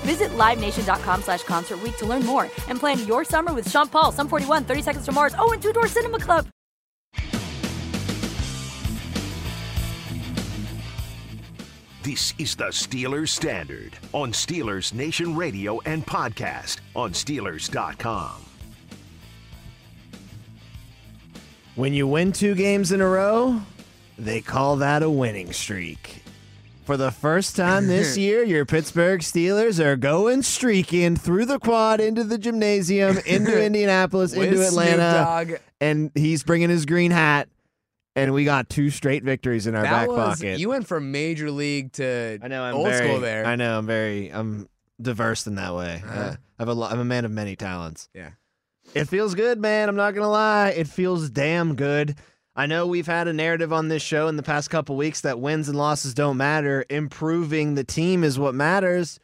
Visit LiveNation.com slash Concert Week to learn more and plan your summer with Sean Paul, Sum 41, 30 Seconds to Mars, oh, and Two Door Cinema Club. This is the Steelers Standard on Steelers Nation Radio and podcast on Steelers.com. When you win two games in a row, they call that a winning streak. For the first time this year, your Pittsburgh Steelers are going streaking through the quad into the gymnasium, into Indianapolis, into Atlanta, and he's bringing his green hat. And we got two straight victories in our That back was, pocket. You went from major league to I know I'm old very, school there. I know I'm very I'm diverse in that way. Uh-huh. Uh, I've a lo- I'm a man of many talents. Yeah. It feels good, man. I'm not gonna lie. It feels damn good. I know we've had a narrative on this show in the past couple weeks that wins and losses don't matter. Improving the team is what matters.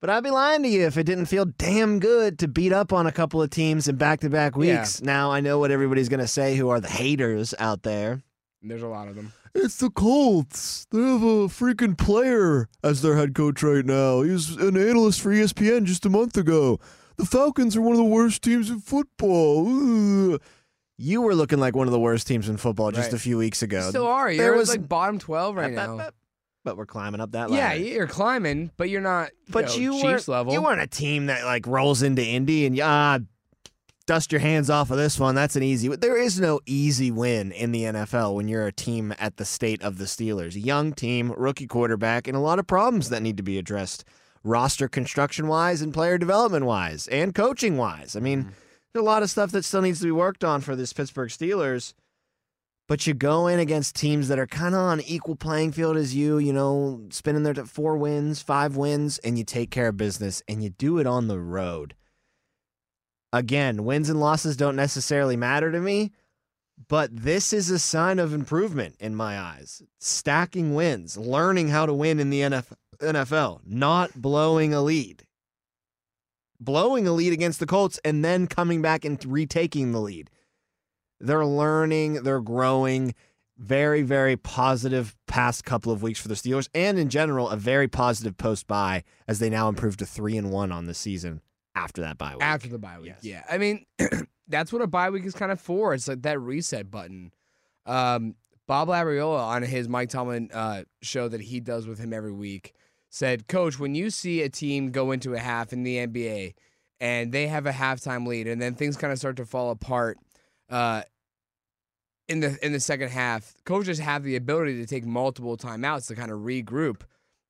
But I'd be lying to you if it didn't feel damn good to beat up on a couple of teams in back to back Yeah. weeks. Now I know what everybody's gonna say who are the haters out there. There's a lot of them. It's the Colts. They have a freaking player as their head coach right now. He was an analyst for ESPN just a month ago. The Falcons are one of the worst teams in football. Ugh. You were looking like one of the worst teams in football just Right. a few weeks ago. You still are. There You're was like bottom 12 right But- now. but- but we're climbing up that ladder. yeah, you're climbing, but you're not. But know, you Chiefs weren't, level. you weren't a team that like rolls into Indy and ah, dust your hands off of this one. That's an easy. There is no easy win in the NFL when you're a team at the state of the Steelers. Young team, rookie quarterback, and a lot of problems that need to be addressed, roster construction wise and player development wise and coaching wise. I mean, there's a lot of stuff that still needs to be worked on for this Pittsburgh Steelers. But you go in against teams that are kind of on equal playing field as you, you know, spinning their four wins, five wins, and you take care of business and you do it on the road. Again, wins and losses don't necessarily matter to me, but this is a sign of improvement in my eyes. Stacking wins, learning how to win in the NFL, not blowing a lead. Blowing a lead against the Colts and then coming back and retaking the lead. They're learning, they're growing. Very, very positive past couple of weeks for the Steelers, and in general, a very positive post bye as they now improve to three and one on the season after that bye week. after the bye week. Yes. Yeah, I mean, that's what a bye week is kind of for. It's like that reset button. Um, Bob Labriola on his Mike Tomlin uh, show that he does with him every week said, "Coach, when you see a team go into a half in the NBA and they have a halftime lead, and then things kind of start to fall apart." Uh, in the in the second half, coaches have the ability to take multiple timeouts to kind of regroup.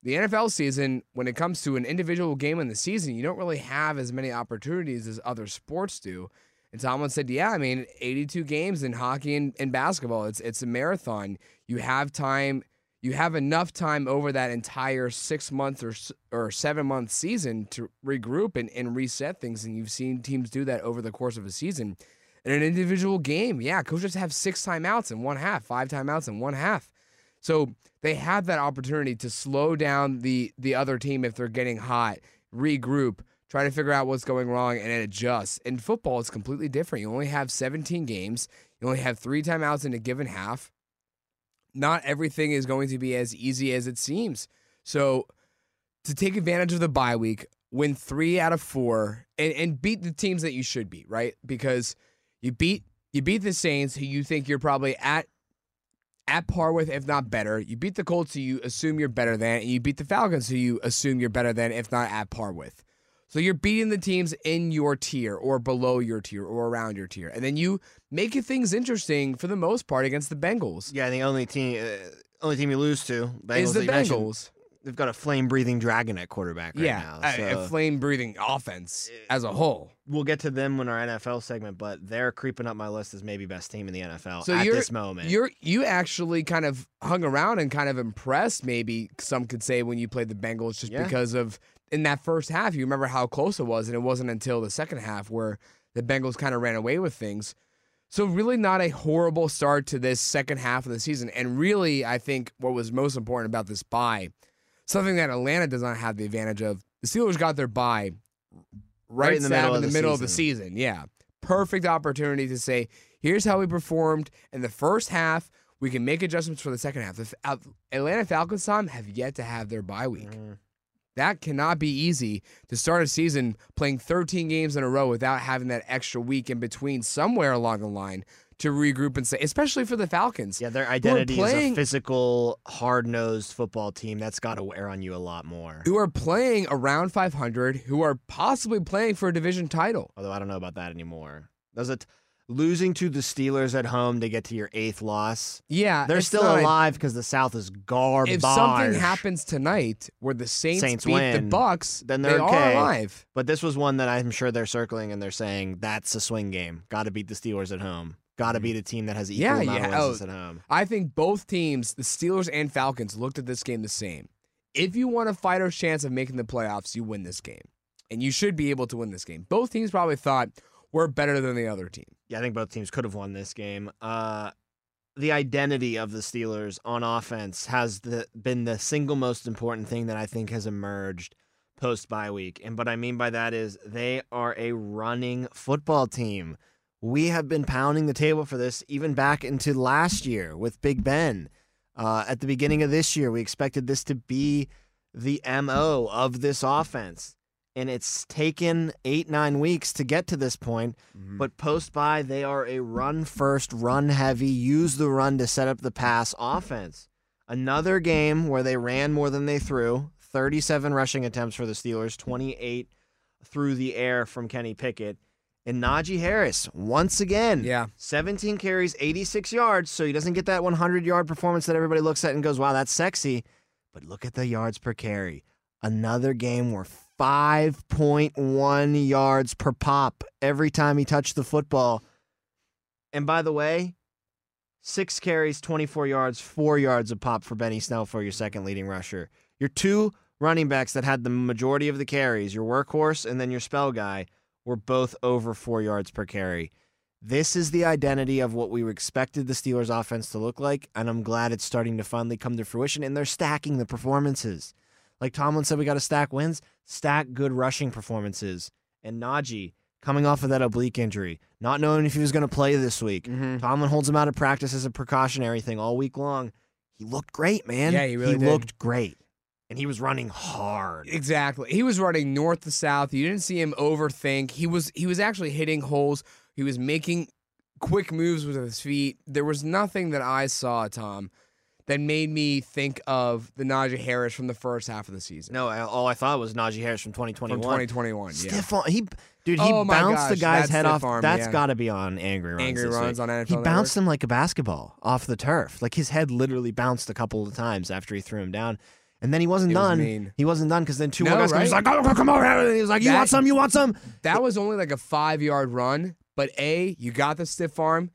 The NFL season, when it comes to an individual game in the season, you don't really have as many opportunities as other sports do. And Tomlin said, "Yeah, I mean, 82 games in hockey and, and basketball. It's it's a marathon. You have time. You have enough time over that entire six month or or seven month season to regroup and, and reset things. And you've seen teams do that over the course of a season. In an individual game, yeah, coaches have six timeouts in one half, five timeouts in one half. So they have that opportunity to slow down the the other team if they're getting hot, regroup, try to figure out what's going wrong, and adjust. In football, it's completely different. You only have 17 games. You only have three timeouts in a given half. Not everything is going to be as easy as it seems. So to take advantage of the bye week, win three out of four, and, and beat the teams that you should beat, right? Because you beat you beat the Saints, who you think you're probably at at par with, if not better. You beat the Colts, who you assume you're better than, and you beat the Falcons, who you assume you're better than, if not at par with. So you're beating the teams in your tier or below your tier or around your tier. And then you make things interesting for the most part against the Bengals. Yeah, the only team, uh, only team you lose to Bengals is the that you mentioned, Bengals. They've got a flame breathing dragon at quarterback right yeah, now. a- so- a, flame breathing offense as a whole. we'll get to them in our NFL segment, but they're creeping up my list as maybe best team in the NFL So at this moment. You're you actually kind of hung around and kind of impressed, maybe some could say, when you played the Bengals, just Yeah. because of in that first half, you remember how close it was, and it wasn't until the second half where the Bengals kind of ran away with things. So really not a horrible start to this second half of the season. And really, I think what was most important about this bye, something that Atlanta does not have the advantage of. The Steelers got their bye right, Right in the middle in of the the middle of the season. Yeah. Perfect opportunity to say, here's how we performed in the first half. We can make adjustments for the second half. The Atlanta Falcons, have yet to have their bye week. Mm. That cannot be easy to start a season playing 13 games in a row without having that extra week in between somewhere along the line to regroup and say, especially for the Falcons. yeah, their identity playing- is a physical, hard nosed football team. That's got to wear on you a lot more. Who are playing around 500, who are possibly playing for a division title. Although I don't know about that anymore. Does it losing to the Steelers at home to get to your eighth loss? Yeah, They're still not- alive because the South is garbage. If something happens tonight where the Saints, Saints beat the Bucks, then they they're are okay. alive. But this was one that I'm sure they're circling and they're saying that's a swing game. Got to beat the Steelers at home. Got to beat a team that has equal Mm-hmm. Yeah, amount yeah. of Oh, at home. I think both teams, the Steelers and Falcons, looked at this game the same. If you want a fighter's chance of making the playoffs, you win this game. And you should be able to win this game. Both teams probably thought we're better than the other team. Yeah, I think both teams could have won this game. Uh, the identity of the Steelers on offense has the, been the single most important thing that I think has emerged post bye week. And what I mean by that is they are a running football team. We have been pounding the table for this even back into last year with Big Ben. Uh, at the beginning of this year, we expected this to be the MO of this offense. And it's taken eight, nine weeks to get to this point. Mm-hmm. But post by, they are a run first, run heavy, use the run to set up the pass offense. Another game where they ran more than they threw 37 rushing attempts for the Steelers, 28 through the air from Kenny Pickett. And Najee Harris, once again, Yeah. 17 carries, 86 yards. So he doesn't get that 100 yard performance that everybody looks at and goes, wow, that's sexy. But look at the yards per carry. Another game where 5.1 yards per pop every time he touched the football. And by the way, six carries, 24 yards, four yards of pop for Benny Snell for your second leading rusher. Your two running backs that had the majority of the carries, your workhorse and then your spell guy, were both over four yards per carry. This is the identity of what we expected the Steelers offense to look like, and I'm glad it's starting to finally come to fruition, and they're stacking the performances. Like Tomlin said, we got to stack wins, stack good rushing performances. And Najee, coming off of that oblique injury, not knowing if he was going to play this week, Mm-hmm. Tomlin holds him out of practice as a precautionary thing all week long. He looked great, man. Yeah, he really did. looked great. And he was running hard. Exactly. He was running north to south. You didn't see him overthink. He was he was actually hitting holes. He was making quick moves with his feet. There was nothing that I saw, Tom, that made me think of the Najee Harris from the first half of the season. No, all I thought was Najee Harris from from 2021. 2021. Yeah. Stiff arm. He, dude, he Oh bounced the guy's head off. arm, That's yeah. got to be on Angry Runs. Angry Runs week. on NFL He bounced him like a basketball off the turf. Like his head literally bounced a couple of times after he threw him down. And then he wasn't It was done. mean. He wasn't done because then two No, more guys right? like, oh, come over here. And he was like, you That- want some? You want some? That was only like a five yard run, but A, you got the stiff arm,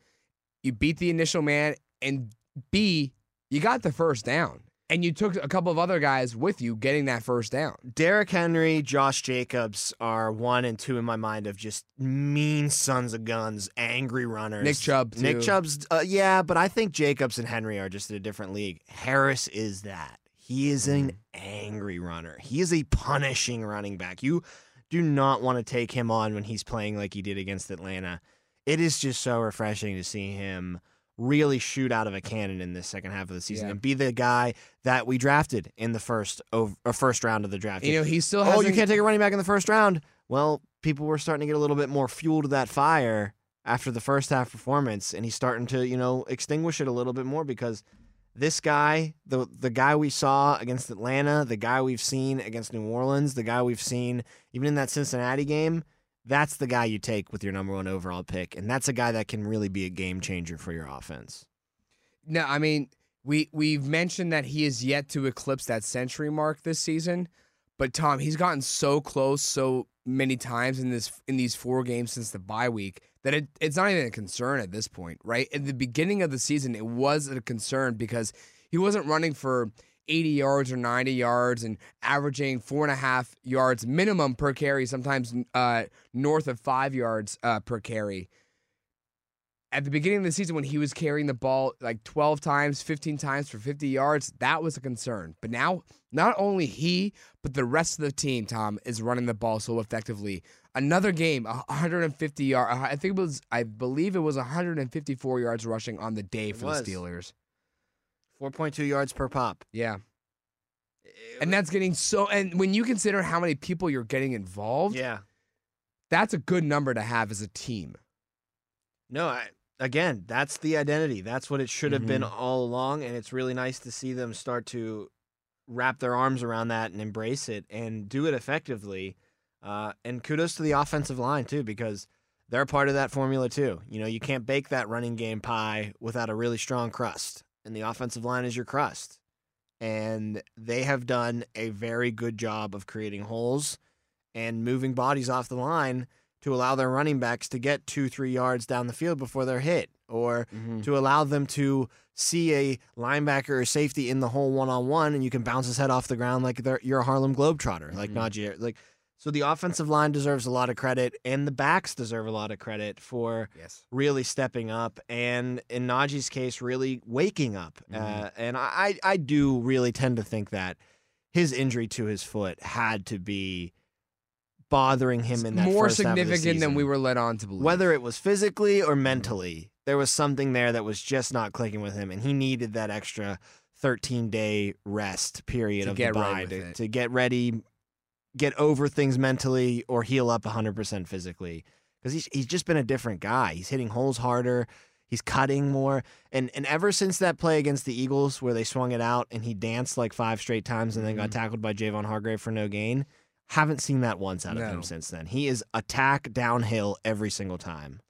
you beat the initial man, and B, you got the first down. And you took a couple of other guys with you getting that first down. Derrick Henry, Josh Jacobs are one and two in my mind of just mean sons of guns, angry runners. Nick Chubb, Nick too. Chubb's, uh, yeah, but I think Jacobs and Henry are just in a different league. Harris is that. He is an Mm-hmm. angry runner. He is a punishing running back. You do not want to take him on when he's playing like he did against Atlanta. It is just so refreshing to see him really shoot out of a cannon in this second half of the season Yeah. and be the guy that we drafted in the first over, uh, first round of the draft. You know, he still oh, you can't take a running back in the first round. Well, people were starting to get a little bit more fuel to that fire after the first half performance, and he's starting to, you know, extinguish it a little bit more because this guy, the the guy we saw against Atlanta, the guy we've seen against New Orleans, the guy we've seen even in that Cincinnati game, that's the guy you take with your number one overall pick, and that's a guy that can really be a game changer for your offense. No, I mean we we've mentioned that he is yet to eclipse that century mark this season, but Tom, he's gotten so close so many times in this in these four games since the bye week that it, it's not even a concern at this point, right? At the beginning of the season, it was a concern because he wasn't running for 80 yards or 90 yards and averaging four and a half yards minimum per carry, sometimes uh, north of five yards uh, per carry at the beginning of the season when he was carrying the ball like 12 times, 15 times for 50 yards, that was a concern. But now, not only he, but the rest of the team, Tom, is running the ball so effectively. Another game, 150 yards. I think it was, I believe it was 154 yards rushing on the day for the Steelers. 4.2 yards per pop. Yeah. And that's getting so, and when you consider how many people you're getting involved, Yeah. that's a good number to have as a team. No, I, again, that's the identity. That's what it should have been Mm-hmm. all along, and it's really nice to see them start to wrap their arms around that and embrace it and do it effectively. Uh, and kudos to the offensive line too, because they're part of that formula too. You know, you can't bake that running game pie without a really strong crust, and the offensive line is your crust. And they have done a very good job of creating holes and moving bodies off the line to allow their running backs to get two, three yards down the field before they're hit, or mm-hmm. to allow them to see a linebacker or safety in the hole one on one, and you can bounce his head off the ground like you're a Harlem Globetrotter, like mm-hmm. Najee. Like, so the offensive line deserves a lot of credit, and the backs deserve a lot of credit for Yes. really stepping up, and in Najee's case, really waking up. Uh, and I, I do really tend to think that his injury to his foot had to be bothering him in that More first half of the significant than we were led on to believe. Whether it was physically or mentally, there was something there that was just not clicking with him, and he needed that extra 13 day rest period To of the right bye with to, to get ready, get over things mentally, or heal up 100% physically. Because he's, he's just been a different guy. He's hitting holes harder. He's cutting more. And and ever since that play against the Eagles where they swung it out and he danced like five straight times and then got Mm-hmm. tackled by Javon Hargrave for no gain, haven't seen that once out of No. him since then. He is attack downhill every single time.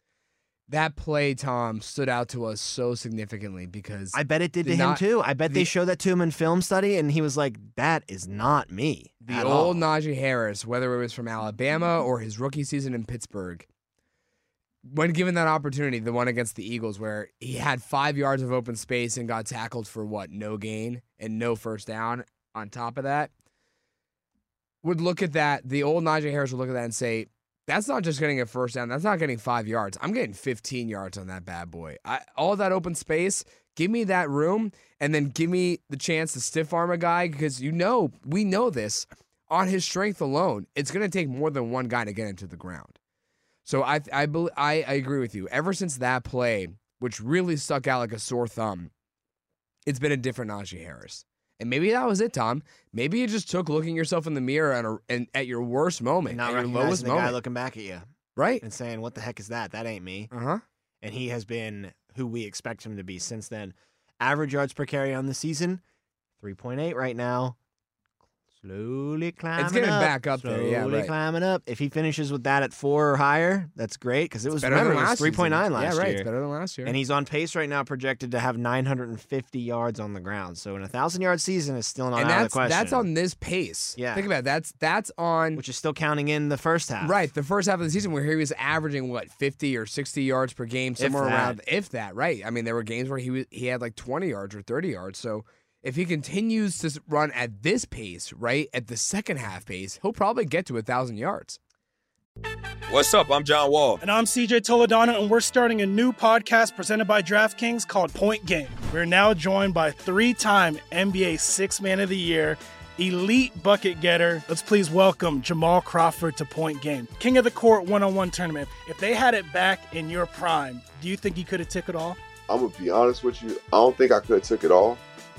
That play, Tom, stood out to us so significantly because I bet it did to not- him too. I bet the- they showed that to him in film study and he was like, that is not me. the old all. Najee Harris, whether it was from Alabama or his rookie season in Pittsburgh, when given that opportunity, the one against the Eagles, where he had five yards of open space and got tackled for what, no gain and no first down on top of that, would look at that. The old Najee Harris would look at that and say, that's not just getting a first down. That's not getting five yards. I'm getting 15 yards on that bad boy. I, all that open space, give me that room, and then give me the chance to stiff arm a guy because you know, we know this. On his strength alone, it's going to take more than one guy to get him to the ground. So I I, I I agree with you. Ever since that play, which really stuck out like a sore thumb, it's been a different Najee Harris. And maybe that was it, Tom. Maybe it just took looking yourself in the mirror and, a, and at your worst moment, And not at your lowest the guy moment, looking back at you right? and saying, what the heck is that? That ain't me. Uh huh. and he has been who we expect him to be since then. Average yards per carry on the season, 3.8 right now. Slowly climbing It's getting up. back up there, yeah, Slowly right. climbing up. If he finishes with that at four or higher, that's great because it was Better remember than it last was 3.9 season. last Yeah, right. year. It's better than last year. And he's on pace right now, projected to have 950 yards on the ground. So, in a thousand yard season is still not and out of that's the question. that's on this pace. Yeah. Think about it. That's that's on which is still counting in the first half. right the first half of the season where he was averaging what 50 or 60 yards per game, somewhere that. around if that. Right. I mean, there were games where he was, he had like 20 yards or 30 yards. So if he continues to run at this pace, right at the second half pace, he'll probably get to a thousand yards. What's up? I'm John Wall. And I'm CJ Toledano, and we're starting a new podcast presented by DraftKings called Point Game. We're now joined by three time NBA Six Man of the Year, elite bucket getter. Let's please welcome Jamal Crawford to Point Game, King of the Court one on one tournament. If they had it back in your prime, do you think you could have took it all? I'm gonna be honest with you. I don't think I could have took it all,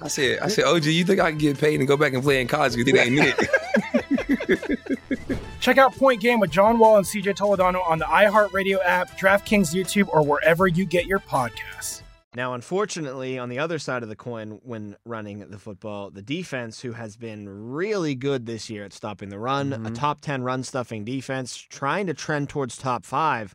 I said, I said, OG, you think I can get paid and go back and play in college? You think they ain't it? Check out Point Game with John Wall and CJ Toledano on the iHeartRadio app, DraftKings YouTube, or wherever you get your podcasts. Now, unfortunately, on the other side of the coin, when running the football, the defense, who has been really good this year at stopping the run, a Mhm. top 10 run stuffing defense, trying to trend towards top five,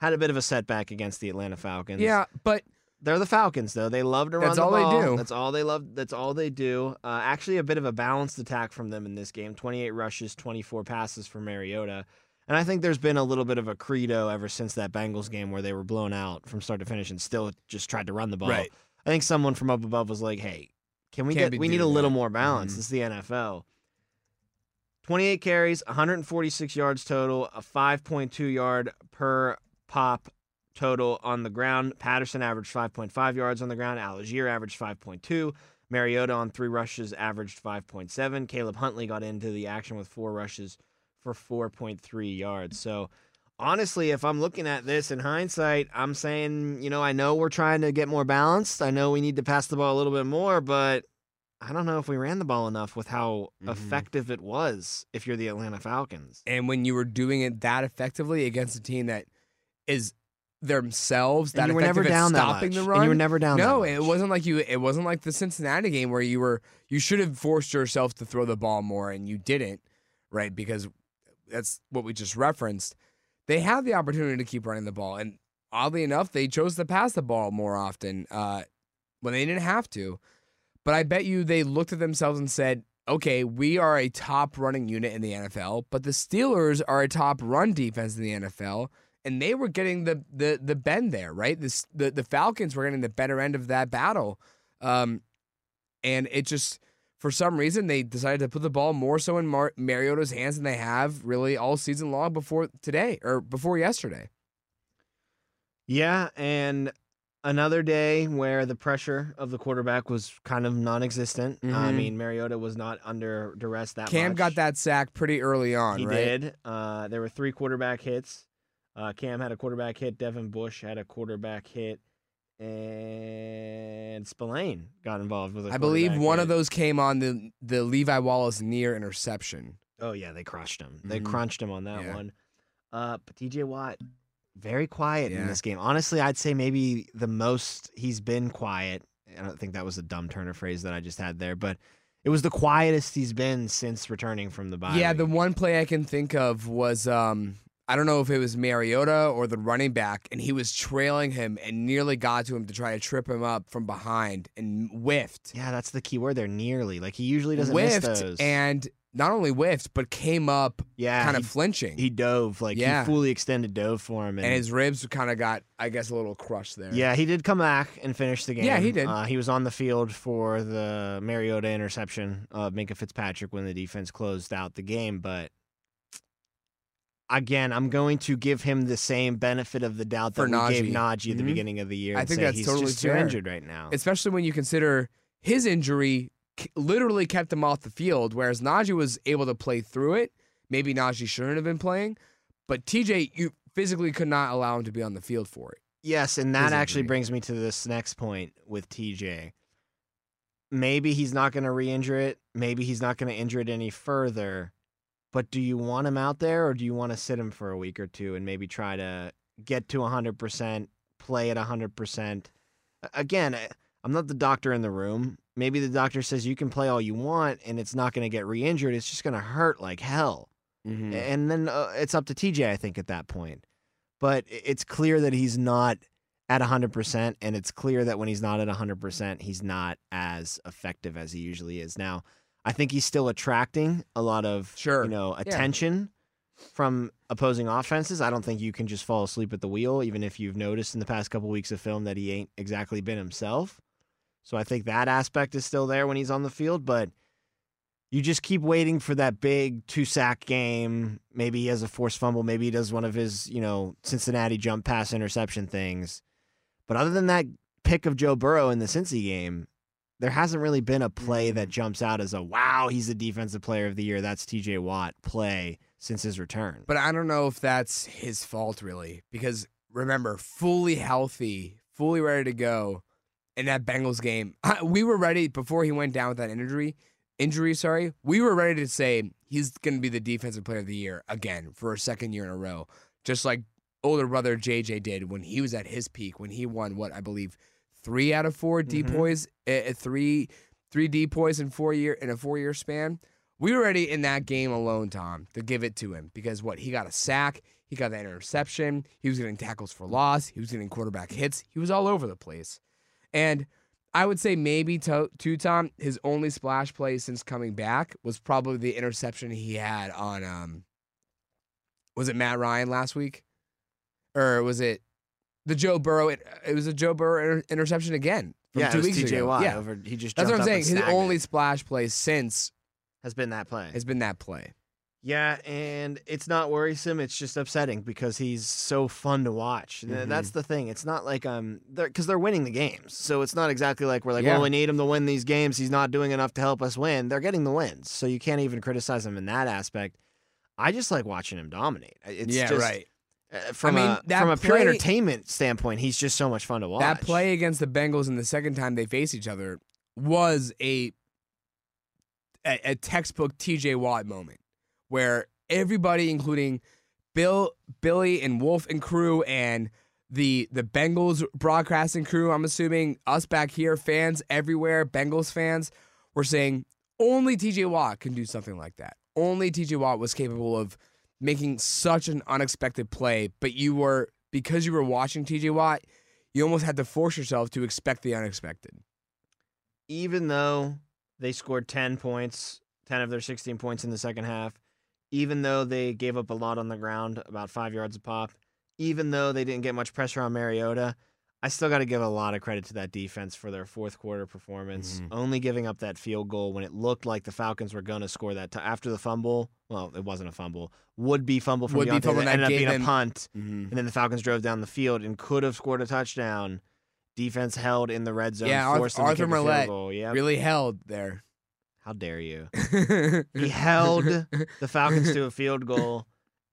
had a bit of a setback against the Atlanta Falcons. Yeah, but They're the Falcons, though. They love to run That's the all they do. That's all they love. That's all they do. Uh, actually, a bit of a balanced attack from them in this game 28 rushes, 24 passes for Mariota. And I think there's been a little bit of a credo ever since that Bengals game where they were blown out from start to finish and still just tried to run the ball. Right. I think someone from up above was like, "Hey, can we Can't get? We need a little that." more balance. Mhm. This is the NFL." 28 carries, 146 yards total, a 5.2 yard per pop total on the ground. Patterson averaged 5.5 yards on the ground. Allgeier averaged 5.2. Mariota on three rushes averaged 5.7. Caleb Huntley got into the action with four rushes for 4.3 yards. So, honestly, if I'm looking at this in hindsight, I'm saying, you know, I know we're trying to get more balanced. I know we need to pass the ball a little bit more, but I don't know if we ran the ball enough with how Mhm. effective it was if you're the Atlanta Falcons. and when you were doing it that effectively against a team that is themselves And that you were never down that stopping much. the And run, you were never down No, it wasn't like you. It wasn't like the Cincinnati game where you were. You should have forced yourself to throw the ball more, and you didn't, right? Because that's what we just referenced. They had the opportunity to keep running the ball, and oddly enough, they chose to pass the ball more often uh, when they didn't have to. But I bet you they looked at themselves and said, "Okay, we are a top running unit in the NFL, but the Steelers are a top run defense in the NFL." And they were getting the the the bend there, right? This the the Falcons were getting the better end of that battle, um, and it just for some reason they decided to put the ball more so in Mar- Mariota's hands than they have really all season long before today or before yesterday. Yeah, and another day where the pressure of the quarterback was kind of non-existent. I Mhm. mean, Mariota was not under duress that Cam much. got that sack pretty early on, He right? did. Uh, there were three quarterback hits. Uh, Cam had a quarterback hit. Devin Bush had a quarterback hit, and Spillane got involved with a I believe one hit. of those came on the the Levi Wallace near interception. Oh yeah, they crushed him. They Mhm. crunched him on that Yeah. one. Uh, but TJ Watt, very quiet in this game. Honestly, I'd say maybe the most he's been quiet. I don't think that was a dumb turn of phrase that I just had there, but it was the quietest he's been since returning from the bye. yeah, week. the one play I can think of was um I don't know if it was Mariota or the running back, and he was trailing him and nearly got to him to try to trip him up from behind and whiffed. yeah, that's the key word there. Nearly, like he usually doesn't whiffed miss those. and not only whiffed, but came up yeah, kind of flinching. he dove like Yeah. he fully extended dove for him, and, and his ribs kind of got, I guess, a little crushed there. Yeah, he did come back and finish the game. Yeah, he did. Uh, he was on the field for the Mariota interception of Minkah Fitzpatrick when the defense closed out the game. But again, I'm going to give him the same benefit of the doubt that For we gave Najee. Najee at the Mhm. beginning of the year. I think say that's he's totally just too fair. injured right now. especially when you consider his injury literally kept him off the field, whereas Najee was able to play through it. Maybe Najee shouldn't have been playing, but TJ, you physically could not allow him to be on the field for it. Yes, and that actually brings me to this next point with TJ. Maybe he's not going to re injure it. Maybe he's not going to injure it any further. But do you want him out there or do you want to sit him for a week or two and maybe try to get to 100%, play at 100%? Again, I'm not the doctor in the room. Maybe the doctor says you can play all you want and it's not going to get re injured. It's just going to hurt like hell. Mm-hmm. And then uh, it's up to TJ, I think, at that point. But it's clear that he's not at 100%, and it's clear that when he's not at 100%, he's not as effective as he usually is. Now, I think he's still attracting a lot of Sure. you know, attention from opposing offenses. I don't think you can just fall asleep at the wheel, even if you've noticed in the past couple weeks of film that he ain't exactly been himself. So I think that aspect is still there when he's on the field, but you just keep waiting for that big two sack game. Maybe he has a forced fumble. Maybe he does one of his, you know, Cincinnati jump pass interception things. But other than that pick of Joe Burrow in the Cincy game, there hasn't really been a play that mm. jumps out as a wow, he's the defensive player of the year. That's TJ Watt play since his return. But I don't know if that's his fault really, because remember, fully healthy, fully ready to go in that Bengals game. We were ready before he went down with that injury. Injury, sorry. We were ready to say he's going to be the defensive player of the year again for a second year in a row, just like older brother JJ did when he was at his peak when he won what I believe three out of 4 Mhm. uh, three three depoys in four year in a four year span. We were ready in that game alone, Tom, to give it to him because what he got a sack, he got that interception, he was getting tackles for loss, he was getting quarterback hits, he was all over the place, and I would say maybe to, to Tom, his only splash play since coming back was probably the interception he had on um was it Matt Ryan last week? Or was it the Joe Burrow it, it was a Joe Burrow inter- interception again from yeah, two it was weeks TJ ago. Watt. yeah. Over, he just That's what I'm saying. His only splash play since has been that play. has been that play. Yeah, and it's not worrisome. It's just upsetting because he's so fun to watch. Th- Mhm. That's the thing. It's not like um, they're because they're winning the games, so it's not exactly like we're like, Yeah. well, we need him to win these games. He's not doing enough to help us win. They're getting the wins, so you can't even criticize him in that aspect. I just like watching him dominate. It's yeah, just, right. Uh, From mean, a from a pure play- entertainment standpoint, he's just so much fun to watch. That play against the Bengals in the second time they faced each other was a a, a textbook TJ Watt moment where everybody, including Bill, Billy, and Wolf and crew, and the the Bengals broadcasting crew, I'm assuming us back here, fans everywhere, Bengals fans, were saying only TJ Watt can do something like that. Only TJ Watt was capable of making such an unexpected play, but you were because you were watching TJ Watt, you almost had to force yourself to expect the unexpected. even though they scored 10 points, 10 of their 16 points in the second half, even though they gave up a lot on the ground, about five yards a pop, even though they didn't get much pressure on Mariota, I still got to give a lot of credit to that defense for their fourth quarter performance. Mhm. Only giving up that field goal when it looked like the Falcons were going to score that t- after the fumble. Well, it wasn't a fumble. Would be fumble from Would-be Diontae fumble that that ended up being them- a punt. Mm-hmm. And then the Falcons drove down the field and could have scored a touchdown. Defense held in the red zone. Yeah, Arth- Arthur Maulet. Yep. Really held there. How dare you? he held the Falcons to a field goal,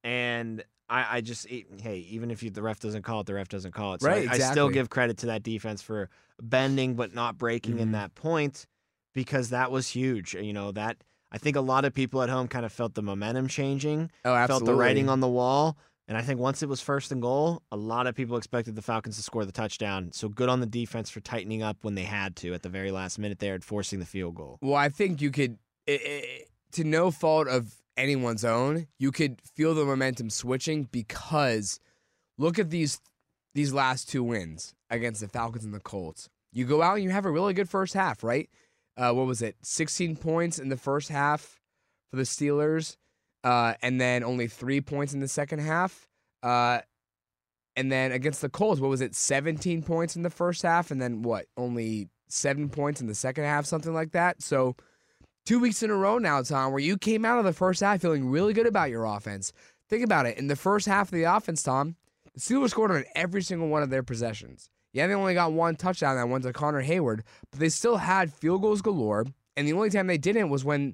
and I, I just hey, even if you, the ref doesn't call it, the ref doesn't call it. So Right, I, I still give credit to that defense for bending but not breaking in Mhm. that point because that was huge. You know that I think a lot of people at home kind of felt the momentum changing, Oh, absolutely. felt the writing on the wall. And I think once it was first and goal, a lot of people expected the Falcons to score the touchdown. So good on the defense for tightening up when they had to at the very last minute there and forcing the field goal. Well, I think you could, i i to no fault of anyone's own, you could feel the momentum switching because look at these these last two wins against the Falcons and the Colts. You go out and you have a really good first half, right? Uh, what was it? 16 points in the first half for the Steelers, uh, and then only three points in the second half. Uh, and then against the Colts, what was it? 17 points in the first half, and then what? Only seven points in the second half, something like that. So, two weeks in a row now, Tom, where you came out of the first half feeling really good about your offense. Think about it. In the first half of the offense, Tom, the Steelers scored on every single one of their possessions. Yeah, they only got one touchdown, that one to Connor Heyward, but they still had field goals galore. And the only time they didn't was when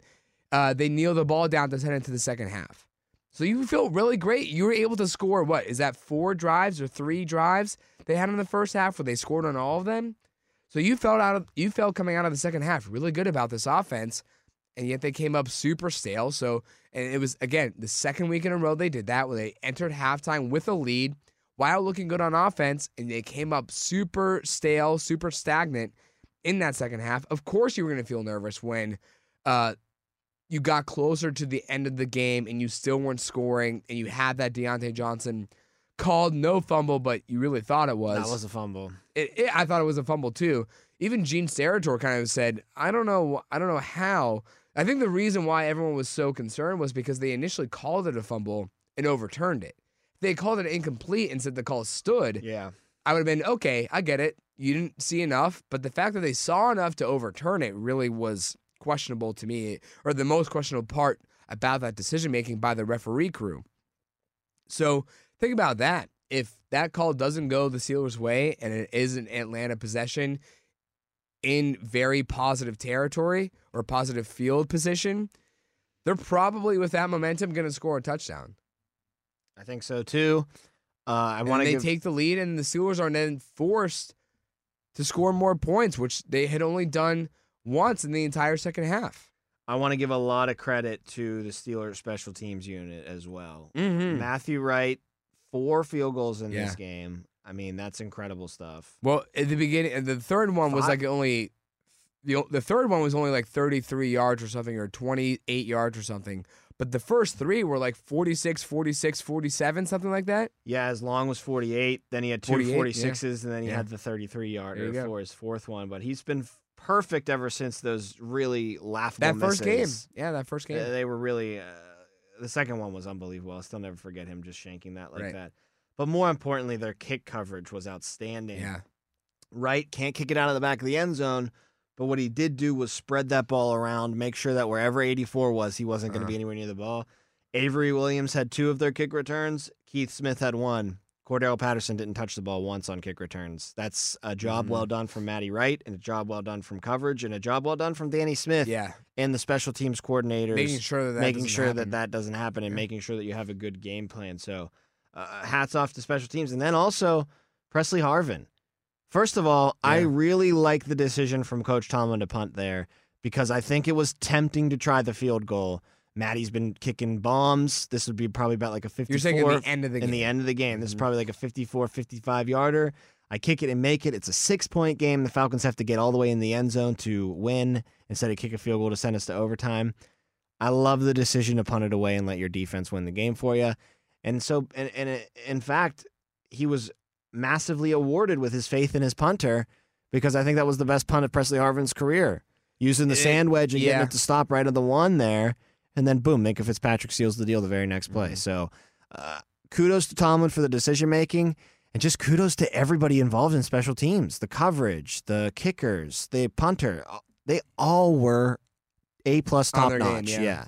uh, they kneeled the ball down to send it to the second half. So you feel really great. You were able to score what is that four drives or three drives they had in the first half where they scored on all of them. So you felt out of you felt coming out of the second half really good about this offense, and yet they came up super stale. So and it was again the second week in a row they did that where they entered halftime with a lead while looking good on offense, and they came up super stale, super stagnant in that second half. Of course, you were going to feel nervous when uh, you got closer to the end of the game and you still weren't scoring, and you had that Diontae Johnson called no fumble, but you really thought it was. That was a fumble. It, it, I thought it was a fumble too. Even Gene Steratore kind of said, "I don't know, I don't know how." I think the reason why everyone was so concerned was because they initially called it a fumble and overturned it. If they called it incomplete and said the call stood. Yeah. I would have been okay. I get it. You didn't see enough, but the fact that they saw enough to overturn it really was questionable to me, or the most questionable part about that decision making by the referee crew. So think about that. If that call doesn't go the Steelers' way and it is an Atlanta possession in very positive territory or positive field position, they're probably with that momentum going to score a touchdown. I think so too. Uh, I want to they give, take the lead, and the Steelers are then forced to score more points, which they had only done once in the entire second half. I want to give a lot of credit to the Steelers special teams unit as well. Mm-hmm. Matthew Wright, four field goals in Yeah. this game. I mean, that's incredible stuff. Well, at the beginning, the third one was like only the the third one was only like 33 yards or something, or 28 yards or something. But the first three were like 46, 46, 47, something like that. Yeah, as long was 48. Then he had two 48, 46s, and then he Yeah. had the 33 There yarder go. for his fourth one. But he's been f- perfect ever since those really laughable That first game, yeah, that first game. Uh, They were really. Uh, the second one was unbelievable. I'll still never forget him just shanking that like Right. that. But more importantly, their kick coverage was outstanding. yeah, Wright can't kick it out of the back of the end zone. But what he did do was spread that ball around, make sure that wherever 84 was, he wasn't going to Uh-huh. be anywhere near the ball. Avery Williams had two of their kick returns. Keith Smith had one. Cordarrelle Patterson didn't touch the ball once on kick returns. That's a job Mhm. well done from Matty Wright, and a job well done from coverage, and a job well done from Danny Smith yeah, and the special teams coordinators making sure that, that making doesn't sure happen. that that doesn't happen and Yeah. making sure that you have a good game plan. So, uh, hats off to special teams, and then also Pressley Harvin. First of all, I really like the decision from Coach Tomlin to punt there because I think it was tempting to try the field goal. Maddie's been kicking bombs. This would be probably about like a 54 You're saying the end of the in game. the end of the game. This is Mhm. probably like a 54 55 yarder. I kick it and make it. It's a six point game. The Falcons have to get all the way in the end zone to win instead of kick a field goal to send us to overtime. I love the decision to punt it away and let your defense win the game for you. And so, and, and in fact, he was massively awarded with his faith in his punter because I think that was the best punt of Pressley Harvin's career. Using the It- sand wedge and getting it to stop right on the one there. And then boom, Minkah Fitzpatrick seals the deal the very next Mm-hmm. play. So uh, kudos to Tomlin for the decision making. And just kudos to everybody involved in special teams the coverage, the kickers, the punter. They all were A plus top game, notch. yeah. yeah.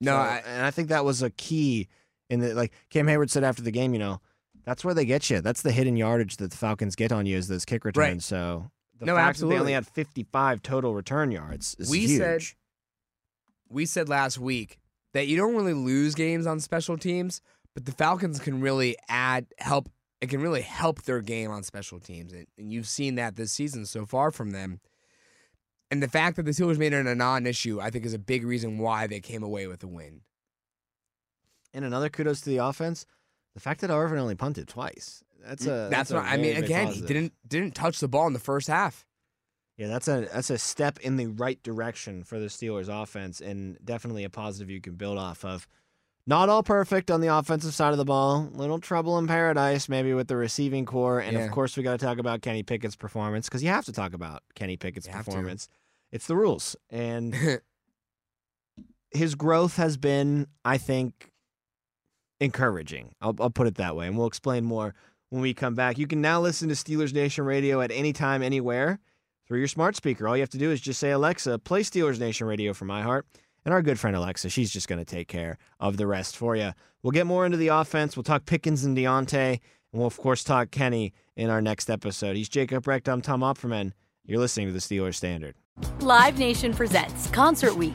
No, So- I- and I think that was a key in the like Cam Heyward said after the game, you know, that's where they get you. That's the hidden yardage that the Falcons get on you is those kick returns. Right. So the No, fact that they absolutely. only had 55 total return yards is We huge. said- we said last week that you don't really lose games on special teams, but the Falcons can really add help. It can really help their game on special teams, and, and you've seen that this season so far from them. And the fact that the Steelers made it a non-issue, I think, is a big reason why they came away with a win. And another kudos to the offense. The fact that Arvin only punted twice. That's a Mm, That's a what I mean. Again, he didn't didn't touch the ball in the first half. Yeah, that's a that's a step in the right direction for the Steelers offense and definitely a positive you can build off of. Not all perfect on the offensive side of the ball. Little trouble in paradise maybe with the receiving corps and Yeah. of course we got to talk about Kenny Pickett's performance cuz you have to talk about Kenny Pickett's You performance. It's the rules. And his growth has been I think encouraging. I'll, I'll put it that way, and we'll explain more when we come back. You can now listen to Steelers Nation Radio at any time, anywhere through your smart speaker. All you have to do is just say, Alexa, play Steelers Nation Radio from iHeart. And our good friend Alexa, she's just going to take care of the rest for you. We'll get more into the offense. We'll talk Pickens and Diontae, and we'll, of course, talk Kenny in our next episode. He's Jacob Recht. I'm Tom Opperman. You're listening to the Steelers Standard. Live Nation presents Concert Week.